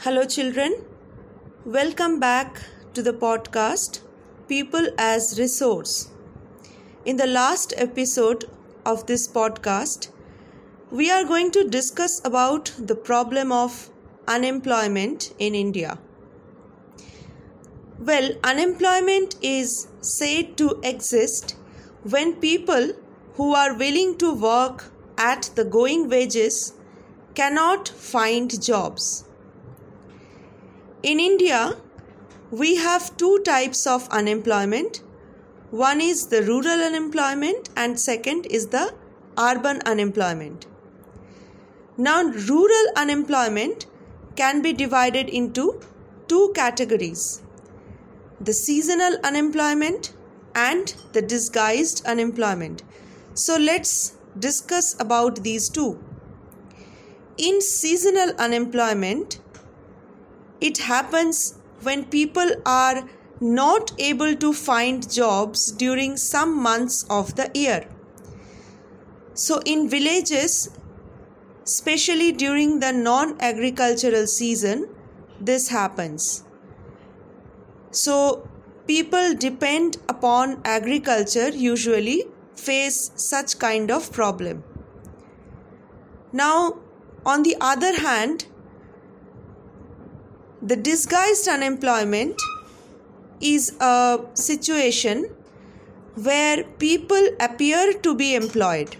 Hello, children. Welcome back to the podcast People as Resource. In the last episode of this podcast, we are going to discuss about the problem of unemployment in India. Well, unemployment is said to exist when people who are willing to work at the going wages cannot find jobs. In India, we have two types of unemployment. One is the rural unemployment, and second is the urban unemployment. Now, rural unemployment can be divided into two categories the seasonal unemployment and the disguised unemployment. So, let's discuss about these two. In seasonal unemployment, it happens when people are not able to find jobs during some months of the year. So, in villages, especially during the non agricultural season, this happens. So, people depend upon agriculture usually face such kind of problem. Now, on the other hand, the disguised unemployment is a situation where people appear to be employed.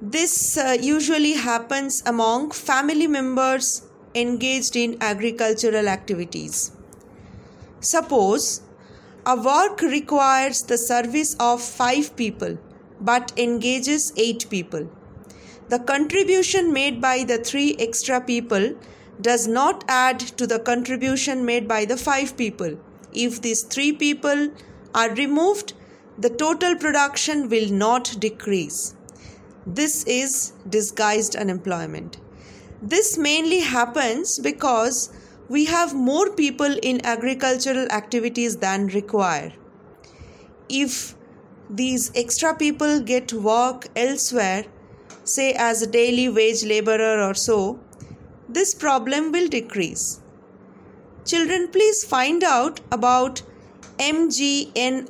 This uh, usually happens among family members engaged in agricultural activities. Suppose a work requires the service of 5 people but engages 8 people. The contribution made by the 3 extra people does not add to the contribution made by the 5 people. If these 3 people are removed, the total production will not decrease. This is disguised unemployment. This mainly happens because we have more people in agricultural activities than require. If these extra people get work elsewhere, say as a daily wage laborer or so, this problem will decrease. Children, please find out about MGNREGA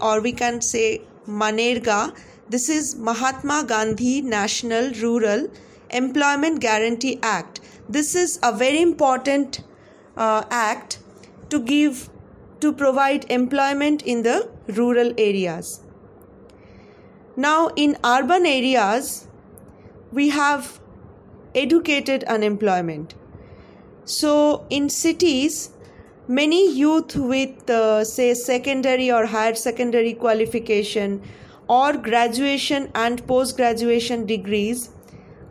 or we can say Manerga. This is Mahatma Gandhi National Rural Employment Guarantee Act. This is a very important uh, act to give to provide employment in the rural areas. Now, in urban areas, we have educated unemployment. So, in cities, many youth with, uh, say, secondary or higher secondary qualification or graduation and post graduation degrees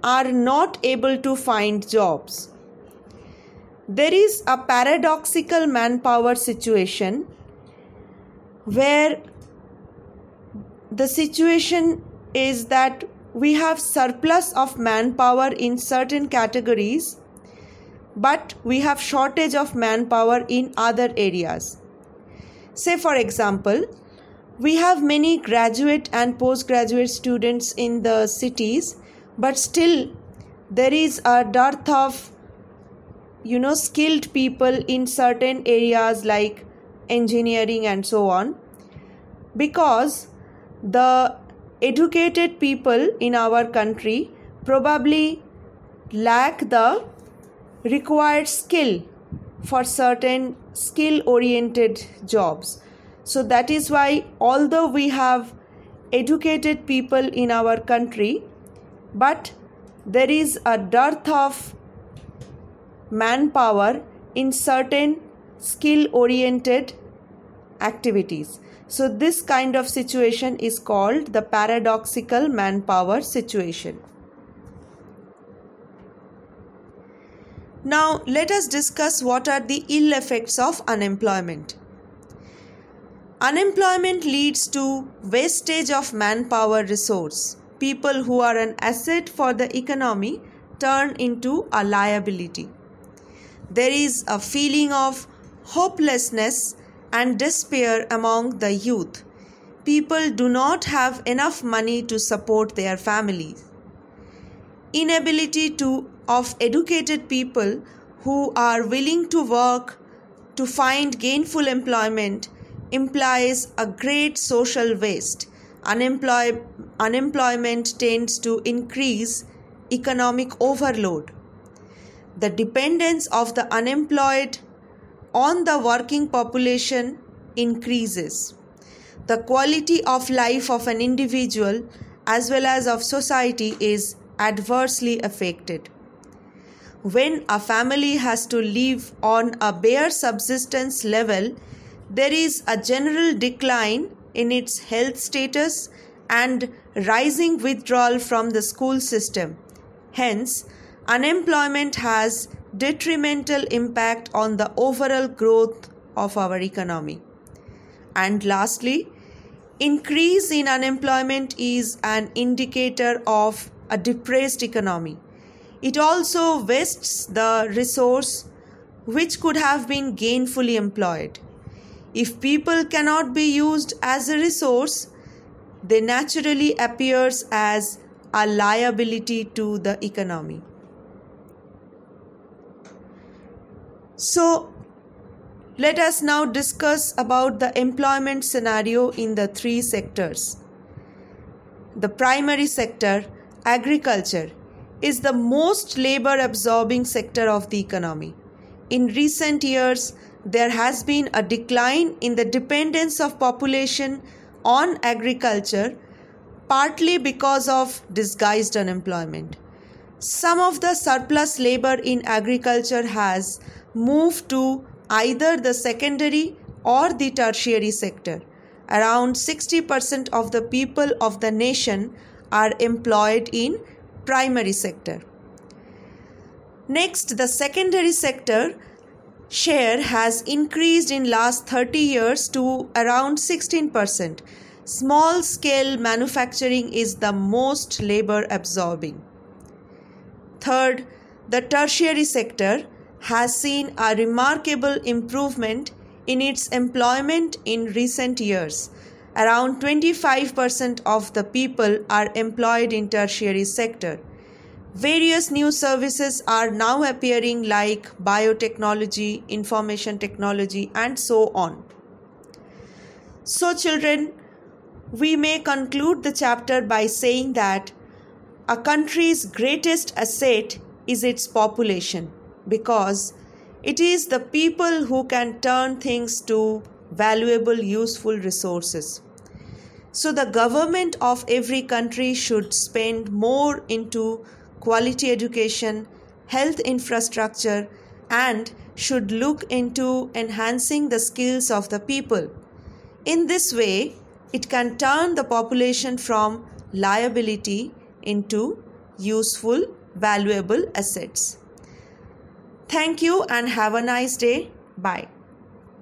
are not able to find jobs. There is a paradoxical manpower situation where the situation is that we have surplus of manpower in certain categories but we have shortage of manpower in other areas. Say for example we have many graduate and postgraduate students in the cities but still there is a dearth of you know skilled people in certain areas like engineering and so on because the educated people in our country probably lack the required skill for certain skill oriented jobs. So that is why although we have educated people in our country but there is a dearth of manpower in certain skill oriented activities so, this kind of situation is called the paradoxical manpower situation. Now, let us discuss what are the ill effects of unemployment. Unemployment leads to wastage of manpower resource. People who are an asset for the economy turn into a liability. There is a feeling of hopelessness and despair among the youth. People do not have enough money to support their families. Inability to of educated people who are willing to work to find gainful employment implies a great social waste. Unemploy- unemployment tends to increase economic overload. The dependence of the unemployed on the working population increases. The quality of life of an individual as well as of society is adversely affected. When a family has to live on a bare subsistence level, there is a general decline in its health status and rising withdrawal from the school system. Hence, unemployment has detrimental impact on the overall growth of our economy. And lastly, increase in unemployment is an indicator of a depressed economy. It also wastes the resource which could have been gainfully employed. If people cannot be used as a resource, they naturally appears as a liability to the economy. So let us now discuss about the employment scenario in the three sectors. The primary sector, agriculture, is the most labor absorbing sector of the economy. In recent years, there has been a decline in the dependence of population on agriculture partly because of disguised unemployment some of the surplus labor in agriculture has moved to either the secondary or the tertiary sector around 60% of the people of the nation are employed in primary sector next the secondary sector share has increased in last 30 years to around 16%. Small scale manufacturing is the most labor absorbing. Third, the tertiary sector has seen a remarkable improvement in its employment in recent years. Around 25% of the people are employed in tertiary sector. Various new services are now appearing like biotechnology, information technology, and so on. So, children, we may conclude the chapter by saying that a country's greatest asset is its population because it is the people who can turn things to valuable, useful resources. So, the government of every country should spend more into quality education, health infrastructure, and should look into enhancing the skills of the people. In this way, it can turn the population from liability into useful, valuable assets. Thank you and have a nice day. Bye.